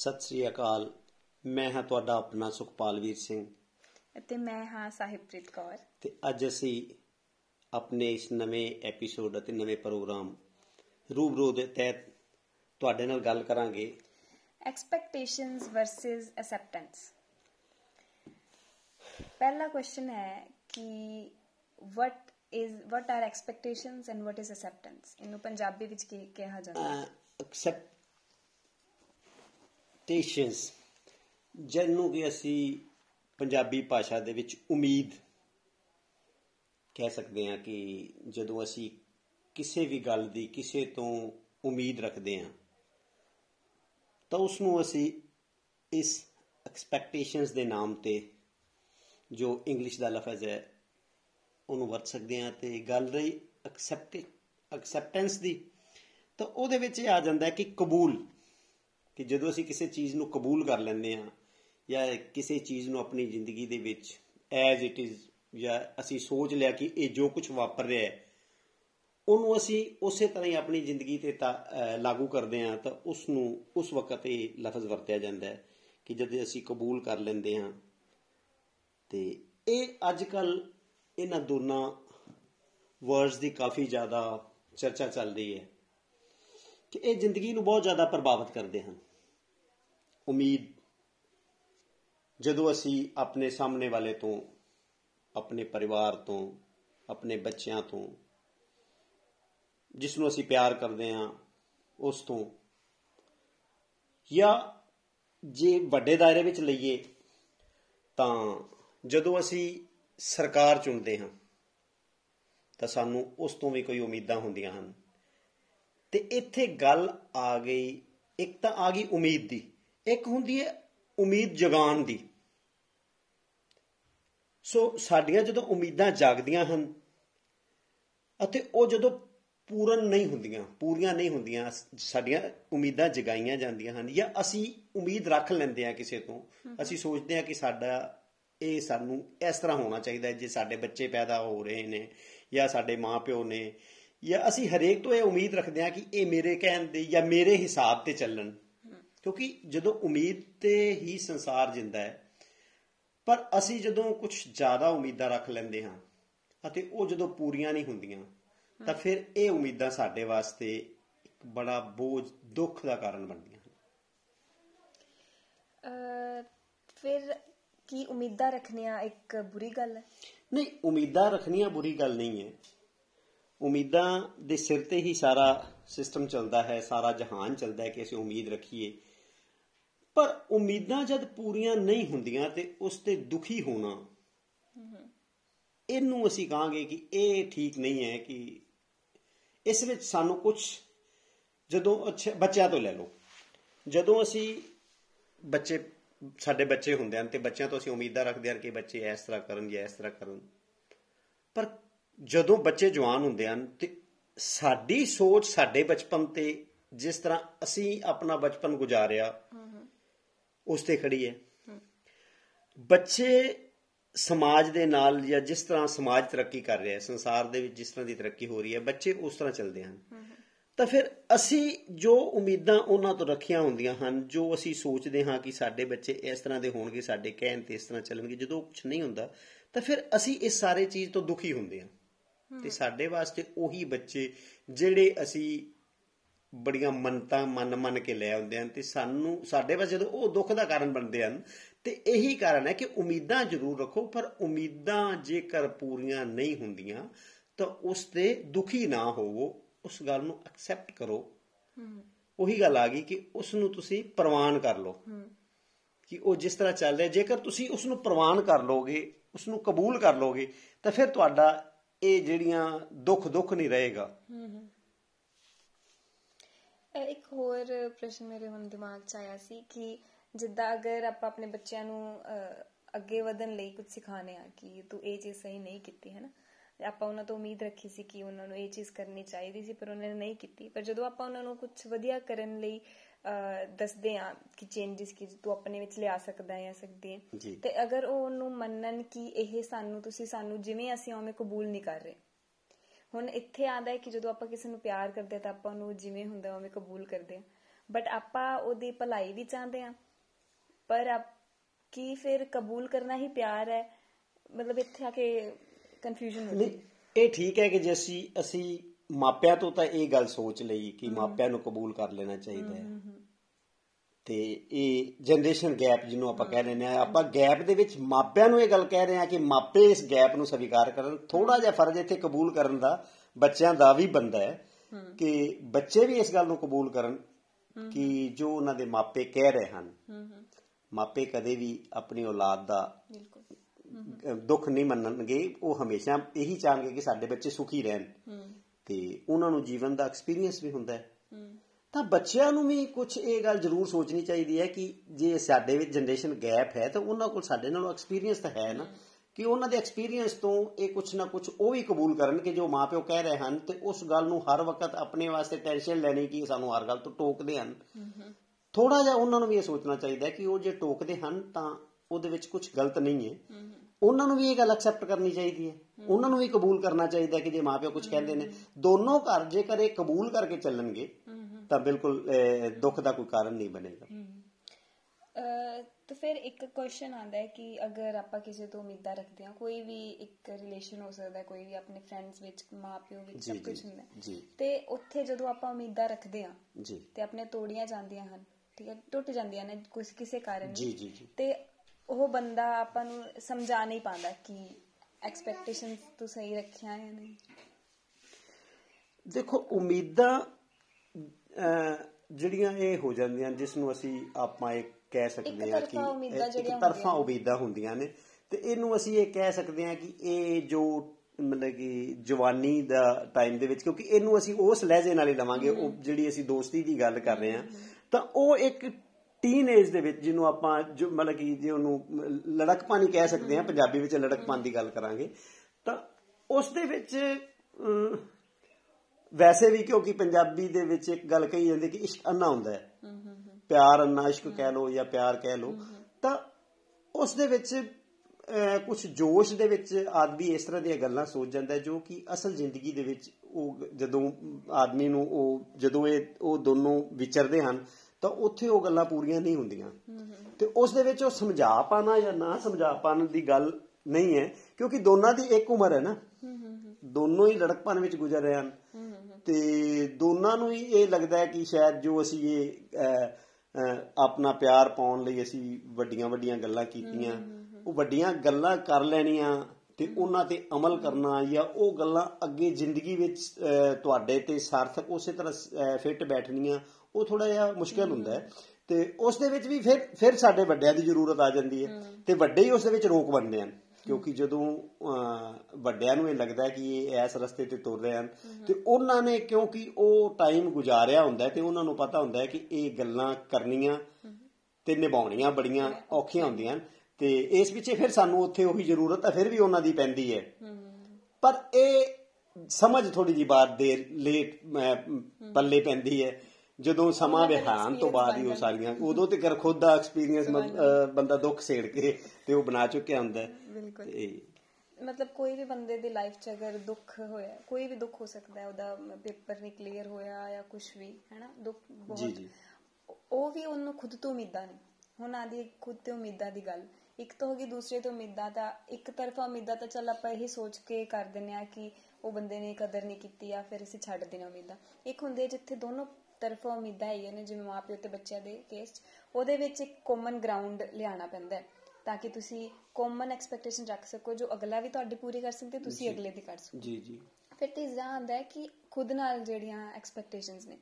ਸਤਿ ਸ੍ਰੀ ਅਕਾਲ। ਮੈਂ ਹਾਂ ਤੁਹਾਡਾ ਆਪਣਾ ਸੁਖਪਾਲਵੀਰ ਸਿੰਘ। ਅਤੇ ਮੈਂ ਹਾਂ ਸਾਹਿਬਪ੍ਰੀਤ ਕੌਰ। ਤੇ ਅੱਜ ਅਸੀਂ ਆਪਣੇ ਇਸ ਨਵੇਂ ਐਪੀਸੋਡ ਅਤੇ ਨਵੇਂ ਪ੍ਰੋਗਰਾਮ ਰੂਬਰੂ ਦੇ ਤਹਿਤ ਤੁਹਾਡੇ ਨਾਲ ਗੱਲ ਕਰਾਂਗੇ। ਐਕਸਪੈਕਟੇਸ਼ਨਸ ਵਰਸਸ ਅਸੈਪਟੈਂਸ ਪਹਿਲਾ ਕੁਐਸਚਨ ਹੈ ਕਿ what is what are expectations and what is acceptance? ਇਹਨੂੰ ਪੰਜਾਬੀ ਵਿੱਚ ਕੀ ਕਿਹਾ ਜਾਂਦਾ ਹੈ? ਐਕਸੈਪਟੇਸ਼ਨਸ ਜਿਹਨੂੰ ਕਿ ਅਸੀਂ ਪੰਜਾਬੀ ਭਾਸ਼ਾ ਦੇ ਵਿੱਚ ਉਮੀਦ ਕਹਿ ਸਕਦੇ ਹਾਂ ਕਿ ਜਦੋਂ ਅਸੀਂ ਕਿਸੇ ਵੀ ਗੱਲ ਦੀ ਕਿਸੇ ਤੋਂ ਉਮੀਦ ਰੱਖਦੇ ਹਾਂ, ਤਾਂ ਉਸ ਨੂੰ ਅਸੀਂ ਇਸ ਐਕਸਪੈਕਟੇਸ਼ਨਸ ਦੇ ਨਾਮ ਤੇ ਜੋ ਇੰਗਲਿਸ਼ ਦਾ ਲਫ਼ਜ਼ ਹੈ, ਉਹਨੂੰ ਵਰਤ ਸਕਦੇ ਹਾਂ ਤੇ ਗੱਲ ਰਹੀ ਐਕਸੈਪਟ ਐਕਸੈਪਟੈਂਸ ਦੀ, ਤਾਂ ਉਹਦੇ ਵਿੱਚ ਇਹ ਆ ਜਾਂਦਾ ਹੈ ਕਿ ਕਬੂਲ ਕਿ ਜਦੋਂ ਅਸੀਂ ਕਿਸੇ ਚੀਜ਼ ਨੂੰ ਕਬੂਲ ਕਰ ਲੈਂਦੇ ਹਾਂ ਜਾਂ ਕਿਸੇ ਚੀਜ਼ ਨੂੰ ਆਪਣੀ ਜ਼ਿੰਦਗੀ ਦੇ ਵਿੱਚ ਐਜ਼ ਇਟ ਇਜ਼ ਜਾਂ ਅਸੀਂ ਸੋਚ ਲਿਆ ਕਿ ਇਹ ਜੋ ਕੁਝ ਵਾਪਰ ਰਿਹਾ ਹੈ, ਉਹਨੂੰ ਅਸੀਂ ਉਸੇ ਤਰ੍ਹਾਂ ਹੀ ਆਪਣੀ ਜ਼ਿੰਦਗੀ ਤੇ ਲਾਗੂ ਕਰਦੇ ਹਾਂ ਤਾਂ ਉਸ ਨੂੰ ਉਸ ਵਕਤ ਇਹ ਲਫ਼ਜ਼ ਵਰਤਿਆ ਜਾਂਦਾ ਹੈ ਕਿ ਜਦੋਂ ਅਸੀਂ ਕਬੂਲ ਕਰ ਲੈਂਦੇ ਹਾਂ ਤੇ ਇਹ ਅੱਜ ਕੱਲ ਇਹਨਾਂ ਦੋਨਾਂ ਵਰਡਸ ਦੀ ਕਾਫੀ ਜ਼ਿਆਦਾ ਚਰਚਾ ਚੱਲ ਰਹੀ ਹੈ ਕਿ ਇਹ ਜ਼ਿੰਦਗੀ ਨੂੰ ਬਹੁਤ ਜ਼ਿਆਦਾ ਪ੍ਰਭਾਵਿਤ ਕਰਦੇ ਹਨ। ਉਮੀਦ ਜਦੋਂ ਅਸੀਂ ਆਪਣੇ ਸਾਹਮਣੇ ਵਾਲੇ ਤੋਂ, ਆਪਣੇ ਪਰਿਵਾਰ ਤੋਂ, ਆਪਣੇ ਬੱਚਿਆਂ ਤੋਂ, ਜਿਸ ਨੂੰ ਅਸੀਂ ਪਿਆਰ ਕਰਦੇ ਹਾਂ, ਉਸ ਤੋਂ, ਜਾਂ ਜੇ ਵੱਡੇ ਦਾਇਰੇ ਵਿੱਚ ਲਈਏ, ਤਾਂ ਜਦੋਂ ਅਸੀਂ ਸਰਕਾਰ ਚੁਣਦੇ ਹਾਂ, ਤਾਂ ਸਾਨੂੰ ਉਸ ਤੋਂ ਵੀ ਕੋਈ ਉਮੀਦਾਂ ਹੁੰਦੀਆਂ ਹਨ। ਤੇ ਇੱਥੇ ਗੱਲ ਆ ਗਈ, ਇੱਕ ਤਾਂ ਆ ਗਈ ਉਮੀਦ ਦੀ। ਇੱਕ ਹੁੰਦੀ ਹੈ ਉਮੀਦ ਜਗਾਉਣ ਦੀ। ਸੋ ਸਾਡੀਆਂ ਜਦੋਂ ਉਮੀਦਾਂ ਜਾਗਦੀਆਂ ਹਨ ਅਤੇ ਉਹ ਜਦੋਂ ਪੂਰਨ ਨਹੀਂ ਹੁੰਦੀਆਂ, ਪੂਰੀਆਂ ਨਹੀਂ ਹੁੰਦੀਆਂ, ਸਾਡੀਆਂ ਉਮੀਦਾਂ ਜਗਾਈਆਂ ਜਾਂਦੀਆਂ ਹਨ ਜਾਂ ਅਸੀਂ ਉਮੀਦ ਰੱਖ ਲੈਂਦੇ ਹਾਂ ਕਿਸੇ ਤੋਂ, ਅਸੀਂ ਸੋਚਦੇ ਹਾਂ ਕਿ ਸਾਡਾ ਇਹ ਸਾਨੂੰ ਇਸ ਤਰ੍ਹਾਂ ਹੋਣਾ ਚਾਹੀਦਾ ਜੇ ਸਾਡੇ ਬੱਚੇ ਪੈਦਾ ਹੋ ਰਹੇ ਨੇ ਜਾਂ ਸਾਡੇ ਮਾਪਿਓ ਨੇ ਜਾਂ ਅਸੀਂ ਹਰੇਕ ਤੋਂ ਇਹ ਉਮੀਦ ਰੱਖਦੇ ਹਾਂ ਕਿ ਇਹ ਮੇਰੇ ਕਹਿਣ ਦੇ ਜਾਂ ਮੇਰੇ ਹਿਸਾਬ ਤੇ ਚੱਲਣ। ਕਿਉਂਕਿ ਜਦੋਂ ਉਮੀਦ ਤੇ ਹੀ ਸੰਸਾਰ ਜਿੰਦਾ ਹੈ ਪਰ ਅਸੀਂ ਜਦੋਂ ਕੁਝ ਜ਼ਿਆਦਾ ਉਮੀਦਾਂ ਰੱਖ ਲੈਂਦੇ ਹਾਂ ਅਤੇ ਉਹ ਜਦੋਂ ਪੂਰੀਆਂ ਨਹੀਂ ਹੁੰਦੀਆਂ ਤਾਂ ਫਿਰ ਇਹ ਉਮੀਦਾਂ ਸਾਡੇ ਵਾਸਤੇ ਇੱਕ ਬੜਾ ਬੋਝ ਦੁੱਖ ਦਾ ਕਾਰਨ ਬਣਦੀਆਂ ਹਨ। ਫਿਰ ਕੀ ਉਮੀਦਾਂ ਰੱਖਣੀਆਂ ਇੱਕ ਬੁਰੀ ਗੱਲ ਹੈ? ਨਹੀਂ ਉਮੀਦਾਂ ਰੱਖਣੀਆਂ ਬੁਰੀ ਗੱਲ ਨਹੀਂ ਹੈ। ਉਮੀਦਾਂ ਦੇ ਸਿਰ ਤੇ ਹੀ ਸਾਰਾ ਸਿਸਟਮ ਚੱਲਦਾ ਹੈ ਸਾਰਾ ਜਹਾਨ ਚੱਲਦਾ ਹੈ ਕਿ ਅਸੀਂ ਉਮੀਦ ਰੱਖੀਏ। ਪਰ ਉਮੀਦਾਂ ਜਦ ਪੂਰੀਆਂ ਨਹੀਂ ਹੁੰਦੀਆਂ ਤੇ ਉਸ ਤੇ ਦੁਖੀ ਹੋਣਾ। ਇਹਨੂੰ ਅਸੀਂ ਕਹਾਂਗੇ ਕਿ ਇਹ ਠੀਕ ਨਹੀਂ ਹੈ ਕਿ ਇਸ ਵਿੱਚ ਸਾਨੂੰ ਕੁਝ ਜਦੋਂ ਅੱਛੇ ਬੱਚਿਆਂ ਤੋਂ ਲੈ ਲਓ। ਜਦੋਂ ਅਸੀਂ ਬੱਚੇ, ਸਾਡੇ ਬੱਚੇ ਹੁੰਦੇ ਹਨ ਤੇ ਬੱਚਿਆਂ ਤੋਂ ਅਸੀਂ ਉਮੀਦਾਂ ਰੱਖਦੇ ਹਾਂ ਕਿ ਬੱਚੇ ਇਸ ਤਰ੍ਹਾਂ ਕਰਨ ਜਾਂ ਇਸ ਤਰ੍ਹਾਂ ਕਰਨ ਪਰ ਜਦੋਂ ਬੱਚੇ ਜਵਾਨ ਹੁੰਦੇ ਹਨ ਤੇ ਸਾਡੀ ਸੋਚ ਸਾਡੇ ਬਚਪਨ ਤੇ ਜਿਸ ਤਰ੍ਹਾਂ ਅਸੀਂ ਆਪਣਾ ਬਚਪਨ ਗੁਜ਼ਾਰਿਆ ਉਸ ਤੇ ਖੜੀ ਹੈ। ਬੱਚੇ ਸਮਾਜ ਦੇ ਨਾਲ ਜਾਂ ਜਿਸ ਤਰ੍ਹਾਂ ਸਮਾਜ ਤਰੱਕੀ ਕਰ ਰਿਹਾ ਹੈ ਸੰਸਾਰ ਦੇ ਵਿੱਚ ਜਿਸ ਤਰ੍ਹਾਂ ਦੀ ਤਰੱਕੀ ਹੋ ਰਹੀ ਹੈ ਬੱਚੇ ਉਸ ਤਰ੍ਹਾਂ ਚੱਲਦੇ ਹਨ। ਤਾਂ ਫਿਰ ਅਸੀਂ ਜੋ ਉਮੀਦਾਂ ਉਹਨਾਂ ਤੋਂ ਰੱਖੀਆਂ ਹੁੰਦੀਆਂ ਹਨ ਜੋ ਅਸੀਂ ਸੋਚਦੇ ਹਾਂ ਕਿ ਸਾਡੇ ਬੱਚੇ ਇਸ ਤਰ੍ਹਾਂ ਦੇ ਹੋਣਗੇ ਸਾਡੇ ਕਹਿਣ ਤੇ ਇਸ ਤਰ੍ਹਾਂ ਚੱਲਣਗੇ ਜਦੋਂ ਕੁਝ ਨਹੀਂ ਹੁੰਦਾ ਤਾਂ ਫਿਰ ਅਸੀਂ ਇਸ ਸਾਰੇ ਚੀਜ਼ ਤੋਂ ਦੁਖੀ ਹੁੰਦੇ ਹਾਂ। ਤੇ ਸਾਡੇ ਵਾਸਤੇ ਉਹੀ ਬੱਚੇ ਜਿਹੜੇ ਅਸੀਂ ਬੜੀਆਂ ਮੰਨਤਾਂ ਮੰਨ ਮੰਨ ਕੇ ਲੈ ਆਉਂਦੇ ਹਨ ਤੇ ਸਾਨੂੰ ਸਾਡੇ ਵਾਸਤੇ ਜਦੋਂ ਉਹ ਦੁੱਖ ਦਾ ਕਾਰਨ ਬਣਦੇ ਹਨ ਤੇ ਇਹੀ ਕਾਰਨ ਹੈ ਕਿ ਉਮੀਦਾਂ ਜ਼ਰੂਰ ਰੱਖੋ ਪਰ ਉਮੀਦਾਂ ਜੇਕਰ ਪੂਰੀਆਂ ਨਹੀਂ ਹੁੰਦੀਆਂ ਤਾਂ ਉਸ ਤੇ ਦੁਖੀ ਨਾ ਹੋਵੋ ਉਸ ਗੱਲ ਨੂੰ ਐਕਸੈਪਟ ਕਰੋ। ਉਹੀ ਗੱਲ ਆ ਗਈ ਕਿ ਉਸ ਨੂੰ ਤੁਸੀਂ ਪ੍ਰਵਾਨ ਕਰ ਲਓ। ਕਿ ਉਹ ਜਿਸ ਤਰ੍ਹਾਂ ਚੱਲ ਰਿਹਾ ਜੇਕਰ ਤੁਸੀਂ ਉਸ ਨੂੰ ਪ੍ਰਵਾਨ ਕਰ ਲੋਗੇ ਉਸ ਨੂੰ ਕਬੂਲ ਕਰ ਲੋਗੇ ਤਾਂ ਫਿਰ ਤੁਹਾਡਾ ਇਹ ਜਿਹੜੀਆਂ ਦੁੱਖ ਦੁੱਖ ਨਹੀਂ ਰਹੇਗਾ। ਇੱਕ ਹੋਰ ਪ੍ਰਸ਼ਨ ਮੇਰੇ ਹੁਣ ਦਿਮਾਗ 'ਚ ਆਇਆ ਸੀ ਕਿ ਜਿੱਦਾਂ ਅਗਰ ਆਪਾਂ ਆਪਣੇ ਬੱਚਿਆਂ ਨੂੰ ਅੱਗੇ ਵਧਣ ਲਈ ਕੁਝ ਸਿਖਾਣੇ ਆ ਕਿ ਤੂੰ ਇਹ ਚੀਜ਼ ਸਹੀ ਨਹੀਂ ਕੀਤੀ ਹੈ ਨਾ ਆਪਾਂ ਉਹਨਾਂ ਤੋਂ ਉਮੀਦ ਰੱਖੀ ਸੀ ਕਿ ਉਹਨਾਂ ਨੂੰ ਇਹ ਚੀਜ਼ ਕਰਨੀ ਚਾਹੀਦੀ ਸੀ ਪਰ ਉਹਨਾਂ ਨੇ ਨਹੀਂ ਕੀਤੀ। ਪਰ ਜਦੋਂ ਆਪਾਂ ਉਹਨਾਂ ਨੂੰ ਕੁਝ ਵਧੀਆ ਕਰਨ ਲਈ ਦੱਸਦੇ ਆ ਕਿ ਚੇਂਜਸ ਕੀ ਤੂੰ ਆਪਣੇ ਵਿੱਚ ਲਿਆ ਸਕਦਾ ਹੈ ਜਾਂ ਸਕਦੀ ਹੈ ਤੇ ਅਗਰ ਉਹ ਉਹਨੂੰ ਮੰਨਣ ਕਿ ਇਹ ਸਾਨੂੰ ਤੁਸੀਂ ਸਾਨੂੰ ਜਿਵੇਂ ਅਸੀਂ ਉਵੇਂ ਕਬੂਲ ਨਹੀਂ ਕਰ ਰਹੇ ਹੁਣ ਇੱਥੇ ਆਂਦਾ ਹੈ ਕਿ ਜਦੋਂ ਆਪਾਂ ਕਿਸੇ ਨੂੰ ਪਿਆਰ ਕਰਦੇ ਤਾਂ ਆਪਾਂ ਉਹਨੂੰ ਜਿਵੇਂ ਹੁੰਦਾ ਉਵੇਂ ਕਬੂਲ ਕਰਦੇ ਆ ਬਟ ਆਪਾਂ ਉਹਦੀ ਭਲਾਈ ਵੀ ਚਾਹੁੰਦੇ ਆ ਪਰ ਕੀ ਫਿਰ ਕਬੂਲ ਕਰਨਾ ਹੀ ਪਿਆਰ ਹੈ? ਮਤਲਬ ਇੱਥੇ ਆ ਕੇ ਕਨਫਿਊਜ਼ਨ ਹੋ ਨਹੀਂ ਇਹ ਠੀਕ ਹੈ ਕਿ ਜੇ ਅਸੀਂ ਅਸੀਂ ਮਾਪਿਆਂ ਤੋਂ ਤਾਂ ਇਹ ਗੱਲ ਸੋਚ ਲਈ ਕਿ ਮਾਪਿਆਂ ਨੂੰ ਕਬੂਲ ਕਰ ਲੈਣਾ ਚਾਹੀਦਾ ਹੈ। ਤੇ ਇਹ ਜਨਰੇਸ਼ਨ ਗੈਪ ਜਿਹਨੂੰ ਆਪਾਂ ਕਹਿ ਰਹੇ ਹਾਂ ਆਪਾਂ ਗੈਪ ਦੇ ਵਿੱਚ ਮਾਪਿਆਂ ਨੂੰ ਇਹ ਗੱਲ ਕਹਿ ਰਹੇ ਹਾਂ ਕਿ ਮਾਪੇ ਇਸ ਗੈਪ ਨੂੰ ਸਵੀਕਾਰ ਕਰਨ ਥੋੜਾ ਜਿਹਾ ਫਰਜ਼ ਇੱਥੇ ਕਬੂਲ ਕਰਨ ਦਾ ਬੱਚਿਆਂ ਦਾ ਵੀ ਬੰਦਾ ਹੈ ਕਿ ਬੱਚੇ ਵੀ ਇਸ ਗੱਲ ਨੂੰ ਕਬੂਲ ਕਰਨ ਕਿ ਜੋ ਉਹਨਾਂ ਦੇ ਮਾਪੇ ਕਹਿ ਰਹੇ ਹਨ ਮਾਪੇ ਕਦੇ ਵੀ ਆਪਣੀ ਔਲਾਦ ਦਾ ਦੁੱਖ ਨਹੀਂ ਮੰਨਣਗੇ ਉਹ ਹਮੇਸ਼ਾ ਇਹੀ ਚਾਹਣਗੇ ਕਿ ਸਾਡੇ ਬੱਚੇ ਸੁਖੀ ਰਹਿਣ। ਤੇ ਉਹਨਾਂ ਨੂੰ ਜੀਵਨ ਦਾ ਐਕਸਪੀਰੀਅੰਸ ਵੀ ਹੁੰਦਾ ਹੈ। ਤਾਂ ਬੱਚਿਆਂ ਨੂੰ ਵੀ ਕੁਝ ਇਹ ਗੱਲ ਜ਼ਰੂਰ ਸੋਚਣੀ ਚਾਹੀਦੀ ਹੈ ਕਿ ਜੇ ਸਾਡੇ ਵਿੱਚ ਜਨਰੇਸ਼ਨ ਗੈਪ ਹੈ ਤਾਂ ਉਹਨਾਂ ਕੋਲ ਸਾਡੇ ਨਾਲੋਂ ਐਕਸਪੀਰੀਅੰਸ ਤਾਂ ਹੈ ਨਾ। ਕਿ ਉਹਨਾਂ ਦੇ ਐਕਸਪੀਰੀਅੰਸ ਤੋਂ ਇਹ ਕੁਝ ਨਾ ਕੁਝ ਉਹ ਵੀ ਕਬੂਲ ਕਰਨ ਕਿ ਜੋ ਮਾਪਿਓ ਕਹਿ ਰਹੇ ਹਨ ਤੇ ਉਸ ਗੱਲ ਨੂੰ ਹਰ ਵਕਤ ਆਪਣੇ ਵਾਸਤੇ ਟੈਨਸ਼ਨ ਲੈਣੀ ਕਿ ਸਾਨੂੰ ਹਰ ਗੱਲ ਤੋਂ ਟੋਕਦੇ ਹਨ। ਥੋੜਾ ਜਿਹਾ ਉਹਨਾਂ ਨੂੰ ਵੀ ਇਹ ਸੋਚਣਾ ਚਾਹੀਦਾ ਹੈ ਕਿ ਉਹ ਜੇ ਟੋਕਦੇ ਹਨ ਤਾਂ ਉਹਦੇ ਵਿੱਚ ਕੁਝ ਗਲਤ ਨਹੀਂ ਹੈ। ਉਹਨਾਂ ਨੂੰ ਵੀ ਇਹ ਗੱਲ ਐਕਸੈਪਟ ਕਰਨੀ ਚਾਹੀਦੀ ਹੈ। ਉਹਨਾਂ ਨੂੰ ਵੀ ਕਬੂਲ ਕਰਨਾ ਚਾਹੀਦਾ ਹੈ ਕਿ ਜੇ ਮਾਪਿਓ ਕੁਝ ਕਹਿੰਦੇ ਨੇ। ਦੋਨੋਂ ਘਰ ਜੇਕਰ ਇਹ ਕਬੂਲ ਕਰਕੇ ਚੱਲਣਗੇ ਤਾਂ ਬਿਲਕੁਲ ਦੁੱਖ ਦਾ ਕੋਈ ਕਾਰਨ ਨਹੀਂ ਬਣੇਗਾ। ਤਾਂ ਫਿਰ ਇੱਕ ਕੁਐਸਚਨ ਆਉਂਦਾ ਹੈ ਕਿ ਅਗਰ ਆਪਾਂ ਕਿਸੇ ਤੋਂ ਉਮੀਦਾਂ ਰੱਖਦੇ ਹਾਂ ਕੋਈ ਵੀ ਇੱਕ ਰਿਲੇਸ਼ਨ ਹੋ ਸਕਦਾ ਹੈ, ਕੋਈ ਵੀ ਆਪਣੇ ਫਰੈਂਡਸ ਵਿੱਚ ਮਾਪਿਓ ਵਿੱਚ ਸਭ ਕੁਝ ਹੁੰਦਾ। ਤੇ ਉੱਥੇ ਜਦੋਂ ਆਪਾਂ ਉਮੀਦਾਂ ਰੱਖਦੇ ਹਾਂ ਤੇ ਆਪਣੇ ਤੋੜੀਆਂ ਜਾਂਦੀਆਂ ਹਨ ਠੀਕ ਹੈ ਟੁੱਟ ਜਾਂਦੀਆਂ ਨੇ ਕੁਝ ਕਿਸੇ ਕਾਰਨ ਜੀ ਜੀ ਜੀ। ਤੇ ਉਹ ਬੰਦਾ ਆਪਾਂ ਨੂੰ ਸਮਝਾ ਨਹੀਂ ਪਾਉਂਦਾ ਕਿ ਐਕਸਪੈਕਟੇਸ਼ਨਸ ਤੂੰ ਸਹੀ ਰੱਖੀਆਂ ਜਾਂ ਨਹੀਂ। ਦੇਖੋ ਉਮੀਦਾਂ ਜਿਹੜੀਆਂ ਇਹ ਹੋ ਜਾਂਦੀਆਂ ਜਿਸ ਨੂੰ ਅਸੀਂ ਆਪਾਂ ਇਹ ਕਹਿ ਸਕਦੇ ਹਾਂ ਕਿ ਇੱਕ ਤਰਫਾ। ਉਮੀਦਾਂ ਹੁੰਦੀਆਂ ਨੇ। ਤੇ ਇਹਨੂੰ ਅਸੀਂ ਇਹ ਕਹਿ ਸਕਦੇ ਹਾਂ ਕਿ ਇਹ ਜੋ ਮਤਲਬ ਕਿ ਜਵਾਨੀ ਦਾ ਟਾਈਮ ਦੇ ਵਿੱਚ ਕਿਉਂਕਿ ਇਹਨੂੰ ਅਸੀਂ ਉਸ ਲਹਿਜੇ ਨਾਲ ਹੀ ਲਵਾਂਗੇ ਉਹ ਜਿਹੜੀ ਅਸੀਂ ਦੋਸਤੀ ਦੀ ਗੱਲ ਕਰ ਰਹੇ ਹਾਂ। ਤਾਂ ਉਹ ਇੱਕ ਟੀਨੇਜ ਦੇ ਵਿੱਚ ਜਿਹਨੂੰ ਆਪਾਂ ਜੋ ਮਤਲਬ ਕਿ ਜੇ ਉਹਨੂੰ ਲੜਕਪਨ ਹੀ ਕਹਿ ਸਕਦੇ ਹਾਂ ਪੰਜਾਬੀ ਵਿੱਚ ਲੜਕਪਨ ਦੀ ਗੱਲ ਕਰਾਂਗੇ। ਤਾਂ ਉਸ ਦੇ ਵਿੱਚ ਵੈਸੇ ਵੀ ਕਿਉਂਕਿ ਪੰਜਾਬੀ ਦੇ ਵਿੱਚ ਇੱਕ ਗੱਲ ਕਹੀ ਜਾਂਦੀ ਕਿ ਇਸ਼ਕ ਅੰਨਾ ਹੁੰਦਾ ਹੈ। ਪਿਆਰ ਅੰਨਾ ਇਸ਼ਕ ਕਹਿ ਲੋ ਜਾਂ ਪਿਆਰ ਕਹਿ ਲੋ ਤਾਂ ਉਸ ਦੇ ਵਿੱਚ ਕੁਝ ਜੋਸ਼ ਦੇ ਵਿੱਚ ਆਦਮੀ ਇਸ ਤਰ੍ਹਾਂ ਦੀਆਂ ਗੱਲਾਂ ਸੋਚ ਜਾਂਦਾ ਜੋ ਕਿ ਅਸਲ ਜ਼ਿੰਦਗੀ ਦੇ ਵਿੱਚ ਉਹ ਜਦੋਂ ਆਦਮੀ ਨੂੰ ਉਹ ਜਦੋਂ ਇਹ ਉਹ ਦੋਨੋਂ ਵਿਚਰਦੇ ਹਨ ਤਾਂ ਉੱਥੇ ਉਹ ਗੱਲਾਂ ਪੂਰੀਆਂ ਨਹੀਂ ਹੁੰਦੀਆਂ। ਤੇ ਉਸ ਦੇ ਵਿੱਚ ਉਹ ਸਮਝਾ ਪਾਣਾ ਜਾਂ ਨਾ ਸਮਝਾ ਪਾਣ ਦੀ ਗੱਲ ਨਹੀਂ ਹੈ ਕਿਉਂਕਿ ਦੋਨਾਂ ਦੀ ਇੱਕ ਉਮਰ ਹੈ ਨਾ। ਦੋਨੋਂ ਹੀ ਲੜਕਪਨ ਵਿੱਚ ਗੁਜ਼ਰ ਰਹੇ ਹਨ। ਤੇ ਦੋਨਾਂ ਨੂੰ ਹੀ ਇਹ ਲੱਗਦਾ ਹੈ ਕਿ ਸ਼ਾਇਦ ਜੋ ਅਸੀਂ ਇਹ ਆਪਣਾ ਪਿਆਰ ਪਾਉਣ ਲਈ ਅਸੀਂ ਵੱਡੀਆਂ ਵੱਡੀਆਂ ਗੱਲਾਂ ਕੀਤੀਆਂ ਉਹ ਵੱਡੀਆਂ ਗੱਲਾਂ ਕਰ ਲੈਣੀਆਂ ਤੇ ਉਹਨਾਂ ਤੇ ਅਮਲ ਕਰਨਾ ਜਾਂ ਉਹ ਗੱਲਾਂ ਅੱਗੇ ਜ਼ਿੰਦਗੀ ਵਿੱਚ ਤੁਹਾਡੇ ਤੇ ਸਾਰਥਕ ਉਸੇ ਤਰ੍ਹਾਂ ਫਿੱਟ ਬੈਠਣੀਆਂ ਉਹ ਥੋੜਾ ਜਿਹਾ ਮੁਸ਼ਕਲ ਹੁੰਦਾ ਹੈ। ਤੇ ਉਸ ਦੇ ਵਿੱਚ ਵੀ ਫਿਰ ਫਿਰ ਸਾਡੇ ਵੱਡਿਆਂ ਦੀ ਜ਼ਰੂਰਤ ਆ ਜਾਂਦੀ ਹੈ ਤੇ ਵੱਡੇ ਹੀ ਉਸ ਦੇ ਵਿੱਚ ਰੋਕ ਬਣਦੇ ਹਨ। ਕਿਉਂਕਿ ਜਦੋਂ ਵੱਡਿਆਂ ਨੂੰ ਇਹ ਲੱਗਦਾ ਕਿ ਇਹ ਇਸ ਰਸਤੇ ਤੇ ਤੁਰ ਰਹੇ ਹਨ ਤੇ ਉਹਨਾਂ ਨੇ ਕਿਉਂਕਿ ਉਹ ਟਾਈਮ ਗੁਜ਼ਾਰਿਆ ਹੁੰਦਾ ਤੇ ਉਹਨਾਂ ਨੂੰ ਪਤਾ ਹੁੰਦਾ ਕਿ ਇਹ ਗੱਲਾਂ ਕਰਨੀਆਂ ਤੇ ਨਿਭਾਉਣੀਆਂ ਬੜੀਆਂ ਔਖੀਆਂ ਹੁੰਦੀਆਂ ਤੇ ਇਸ ਪਿੱਛੇ ਫਿਰ ਸਾਨੂੰ ਉੱਥੇ ਉਹੀ ਜ਼ਰੂਰਤ ਹੈ ਫਿਰ ਵੀ ਉਹਨਾਂ ਦੀ ਪੈਂਦੀ ਹੈ। ਪਰ ਇਹ ਸਮਝ ਥੋੜੀ ਜੀ ਬਾਤ ਦੇਰ ਲੇਟ ਪੱਲੇ ਪੈਂਦੀ ਹੈ। ਜਦੋਂ ਸਮਾਂ ਵਿਹਾਨ ਤੋਂ ਬਾਅਦ ਹੀ ਉਹ ਸਾਰੀਆਂ ਉਦੋਂ ਤੇ ਕਰ ਖੁਦ ਦਾ ਐਕਸਪੀਰੀਅੰਸ ਬੰਦਾ ਦੁੱਖ ਸੇੜ ਕੇ ਤੇ ਉਹ ਬਣਾ ਚੁੱਕਿਆ ਹੁੰਦਾ ਬਿਲਕੁਲ। ਤੇ ਮਤਲਬ ਕੋਈ ਵੀ ਬੰਦੇ ਦੀ ਲਾਈਫ 'ਚ ਅਗਰ ਦੁੱਖ ਹੋਇਆ ਕੋਈ ਵੀ ਦੁੱਖ ਹੋ ਸਕਦਾ ਹੈ ਉਹਦਾ ਪੇਪਰ ਨਹੀਂ ਕਲੀਅਰ ਹੋਇਆ ਜਾਂ ਕੁਝ ਵੀ ਹੈਨਾ? ਦੁੱਖ ਬਹੁਤ ਉਹ ਵੀ ਉਹਨੂੰ ਖੁਦ ਤੋਂ ਉਮੀਦਾਂ ਨੇ। ਹੁਣ ਆਦੀ ਖੁਦ ਤੇ ਉਮੀਦਾਂ ਦੀ ਗੱਲ। ਇੱਕ ਤਾਂ ਹੋ ਗਈ ਦੂਸਰੇ ਤੋਂ ਉਮੀਦਾਂ ਤਾਂ ਇੱਕ ਤਰਫਾ ਉਮੀਦਾਂ ਤਾਂ ਚੱਲ ਆਪਾਂ ਇਹੀ ਸੋਚ ਕੇ ਕਰ ਦਿੰਨੇ ਆ ਕਿ ਉਹ ਬੰਦੇ ਨੇ ਕਦਰ ਨਹੀਂ ਕੀਤੀ ਜਾਂ ਫਿਰ ਅਸੀਂ ਛੱਡ ਦੇਣਾ ਉਮੀਦਾਂ। ਇੱਕ ਹੁੰਦੇ ਜਿੱਥੇ ਦੋਨੋਂ ਤਰਫਾ ਉਮੀਦਾਂ ਹੈਗੀਆਂ ਨੇ ਜਿਵੇਂ ਮਾਪਿਓ ਤੇ ਬੱਚਿਆਂ ਦੇ ਕੇਸ ਉਹਦੇ ਵਿੱਚ ਇੱਕ ਕਾਮਨ ਗਰਾਊਂਡ ਲਿਆਉਣਾ ਪੈਂਦਾ ਹੈ ਤਾਂ ਕਿ ਤੁਸੀਂ ਕਾਮਨ ਐਕਸਪੈਕਟੇਸ਼ਨ ਰੱਖ ਸਕੋ ਜੋ ਅਗਲਾ ਵੀ ਤੁਹਾਡੀ ਪੂਰੀ ਕਰ ਸਕਦੇ ਤੁਸੀਂ ਅਗਲੇ ਦੀ ਕਰ ਸਕੋ। ਜੀ ਜੀ। ਫਿਰ ਤੀਸਰਾ ਆਉਂਦਾ ਹੈ ਕਿ ਖੁਦ ਨਾਲ ਜਿਹੜੀਆਂ ਐਕਸਪੈਕਟੇਸ਼ਨਸ ਨੇ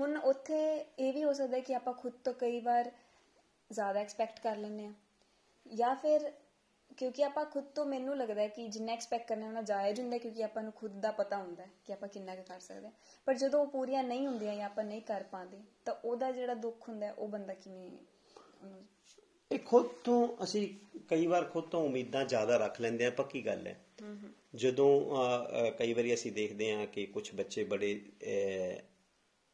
ਹੁਣ ਉੱਥੇ ਇਹ ਵੀ ਹੋ ਸਕਦਾ ਹੈ ਕਿ ਆਪਾਂ ਖੁਦ ਤੋਂ ਕਈ ਵਾਰ ਜ਼ਿਆਦਾ ਐਕਸਪੈਕਟ ਕਰ ਲੈਂਦੇ ਆ ਜਾਂ ਫਿਰ ਕਿਉਂਕਿ ਆਪਾਂ ਖੁਦ ਤੋਂ ਮੈਨੂੰ ਲੱਗਦਾ ਹੈ ਕਿ ਜਿੰਨਾ ਐਕਸਪੈਕਟ ਕਰਨਾ ਉਹਨਾਂ ਜਾਇਜ਼ ਹੁੰਦਾ ਕਿਉਂਕਿ ਆਪਾਂ ਨੂੰ ਖੁਦ ਦਾ ਪਤਾ ਹੁੰਦਾ ਹੈ ਕਿ ਆਪਾਂ ਕਿੰਨਾ ਕੁ ਕਰ ਸਕਦੇ ਹਾਂ। ਪਰ ਜਦੋਂ ਉਹ ਪੂਰੀਆਂ ਨਹੀਂ ਹੁੰਦੀਆਂ ਜਾਂ ਆਪਾਂ ਨਹੀਂ ਕਰ ਪਾਉਂਦੇ ਤਾਂ ਉਹਦਾ ਜਿਹੜਾ ਦੁੱਖ ਹੁੰਦਾ ਉਹ ਬੰਦਾ ਕਿਵੇਂ ਇਹ ਖੁਦ ਤੋਂ ਅਸੀਂ ਕਈ ਵਾਰ ਖੁਦ ਤੋਂ ਉਮੀਦਾਂ ਜ਼ਿਆਦਾ ਰੱਖ ਲੈਂਦੇ ਆ ਪੱਕੀ ਗੱਲ ਹੈ। ਜਦੋਂ ਕਈ ਵਾਰੀ ਅਸੀਂ ਦੇਖਦੇ ਹਾਂ ਕਿ ਕੁਝ ਬੱਚੇ ਬੜੇ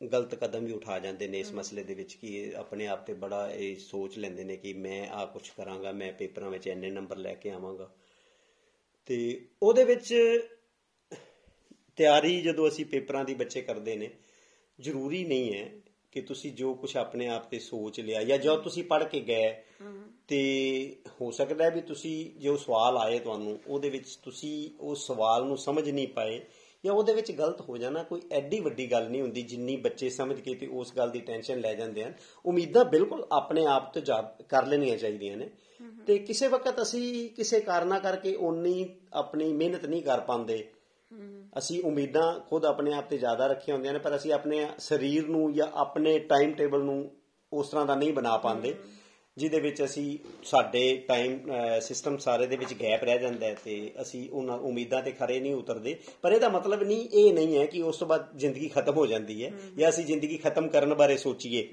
ਗਲਤ ਕਦਮ ਵੀ ਉਠਾ ਜਾਂਦੇ ਨੇ ਇਸ ਮਸਲੇ ਦੇ ਵਿੱਚ ਕਿ ਆਪਣੇ ਆਪ ਤੇ ਬੜਾ ਇਹ ਸੋਚ ਲੈਂਦੇ ਨੇ ਕਿ ਮੈਂ ਆ ਕੁਝ ਕਰਾਂਗਾ ਮੈਂ ਪੇਪਰਾਂ ਵਿੱਚ ਇੰਨੇ ਨੰਬਰ ਲੈ ਕੇ ਆਵਾਂਗਾ। ਤੇ ਉਹਦੇ ਵਿੱਚ ਤਿਆਰੀ ਜਦੋਂ ਅਸੀਂ ਪੇਪਰਾਂ ਦੀ ਬੱਚੇ ਕਰਦੇ ਨੇ ਜ਼ਰੂਰੀ ਨਹੀਂ ਹੈ ਕਿ ਤੁਸੀਂ ਜੋ ਕੁਝ ਆਪਣੇ ਆਪ ਤੇ ਸੋਚ ਲਿਆ ਜਾਂ ਜੋ ਤੁਸੀਂ ਪੜ੍ਹ ਕੇ ਗਏ ਤੇ ਹੋ ਸਕਦਾ ਹੈ ਵੀ ਤੁਸੀਂ ਜੋ ਸਵਾਲ ਆਏ ਤੁਹਾਨੂੰ ਉਹਦੇ ਵਿੱਚ ਤੁਸੀਂ ਉਸ ਸਵਾਲ ਨੂੰ ਸਮਝ ਨਹੀਂ ਪਾਏ ਜਾਂ ਉਹਦੇ ਵਿੱਚ ਗਲਤ ਹੋ ਜਾਣਾ, ਕੋਈ ਐਡੀ ਵੱਡੀ ਗੱਲ ਨਹੀਂ ਹੁੰਦੀ ਜਿੰਨੀ ਬੱਚੇ ਸਮਝ ਕੇ ਤੇ ਉਸ ਗੱਲ ਦੀ ਟੈਨਸ਼ਨ ਲੈ ਜਾਂਦੇ ਹਨ। ਉਮੀਦਾਂ ਬਿਲਕੁਲ ਆਪਣੇ ਆਪ ਤੋਂ ਜਾ ਕਰ ਲੈਣੀਆਂ ਚਾਹੀਦੀਆਂ ਨੇ। ਤੇ ਕਿਸੇ ਵਕਤ ਅਸੀਂ ਕਿਸੇ ਕਾਰਨਾ ਕਰਕੇ ਓਨੀ ਆਪਣੀ ਮਿਹਨਤ ਨਹੀਂ ਕਰ ਪਾਉਂਦੇ। ਅਸੀਂ ਉਮੀਦਾਂ ਖੁਦ ਆਪਣੇ ਆਪ ਤੇ ਜ਼ਿਆਦਾ ਰੱਖੀਆਂ ਹੁੰਦੀਆਂ ਨੇ, ਪਰ ਅਸੀਂ ਆਪਣੇ ਸਰੀਰ ਨੂੰ ਜਾਂ ਆਪਣੇ ਟਾਈਮ ਟੇਬਲ ਨੂੰ ਉਸ ਤਰ੍ਹਾਂ ਦਾ ਨਹੀਂ ਬਣਾ ਪਾਉਂਦੇ। ਜਿਹਦੇ ਵਿੱਚ ਅਸੀਂ ਸਾਡੇ ਟਾਈਮ ਸਿਸਟਮ ਸਾਰੇ ਦੇ ਵਿੱਚ ਗੈਪ ਰਹਿ ਜਾਂਦਾ ਹੈ ਤੇ ਅਸੀਂ ਉਹਨਾਂ ਉਮੀਦਾਂ ਤੇ ਖਰੇ ਨਹੀਂ ਉਤਰਦੇ। ਪਰ ਇਹਦਾ ਮਤਲਬ ਨਹੀਂ ਇਹ ਨਹੀਂ ਹੈ ਕਿ ਉਸ ਤੋਂ ਬਾਅਦ ਜ਼ਿੰਦਗੀ ਖਤਮ ਹੋ ਜਾਂਦੀ ਹੈ ਜਾਂ ਅਸੀਂ ਜ਼ਿੰਦਗੀ ਖਤਮ ਕਰਨ ਬਾਰੇ ਸੋਚੀਏ।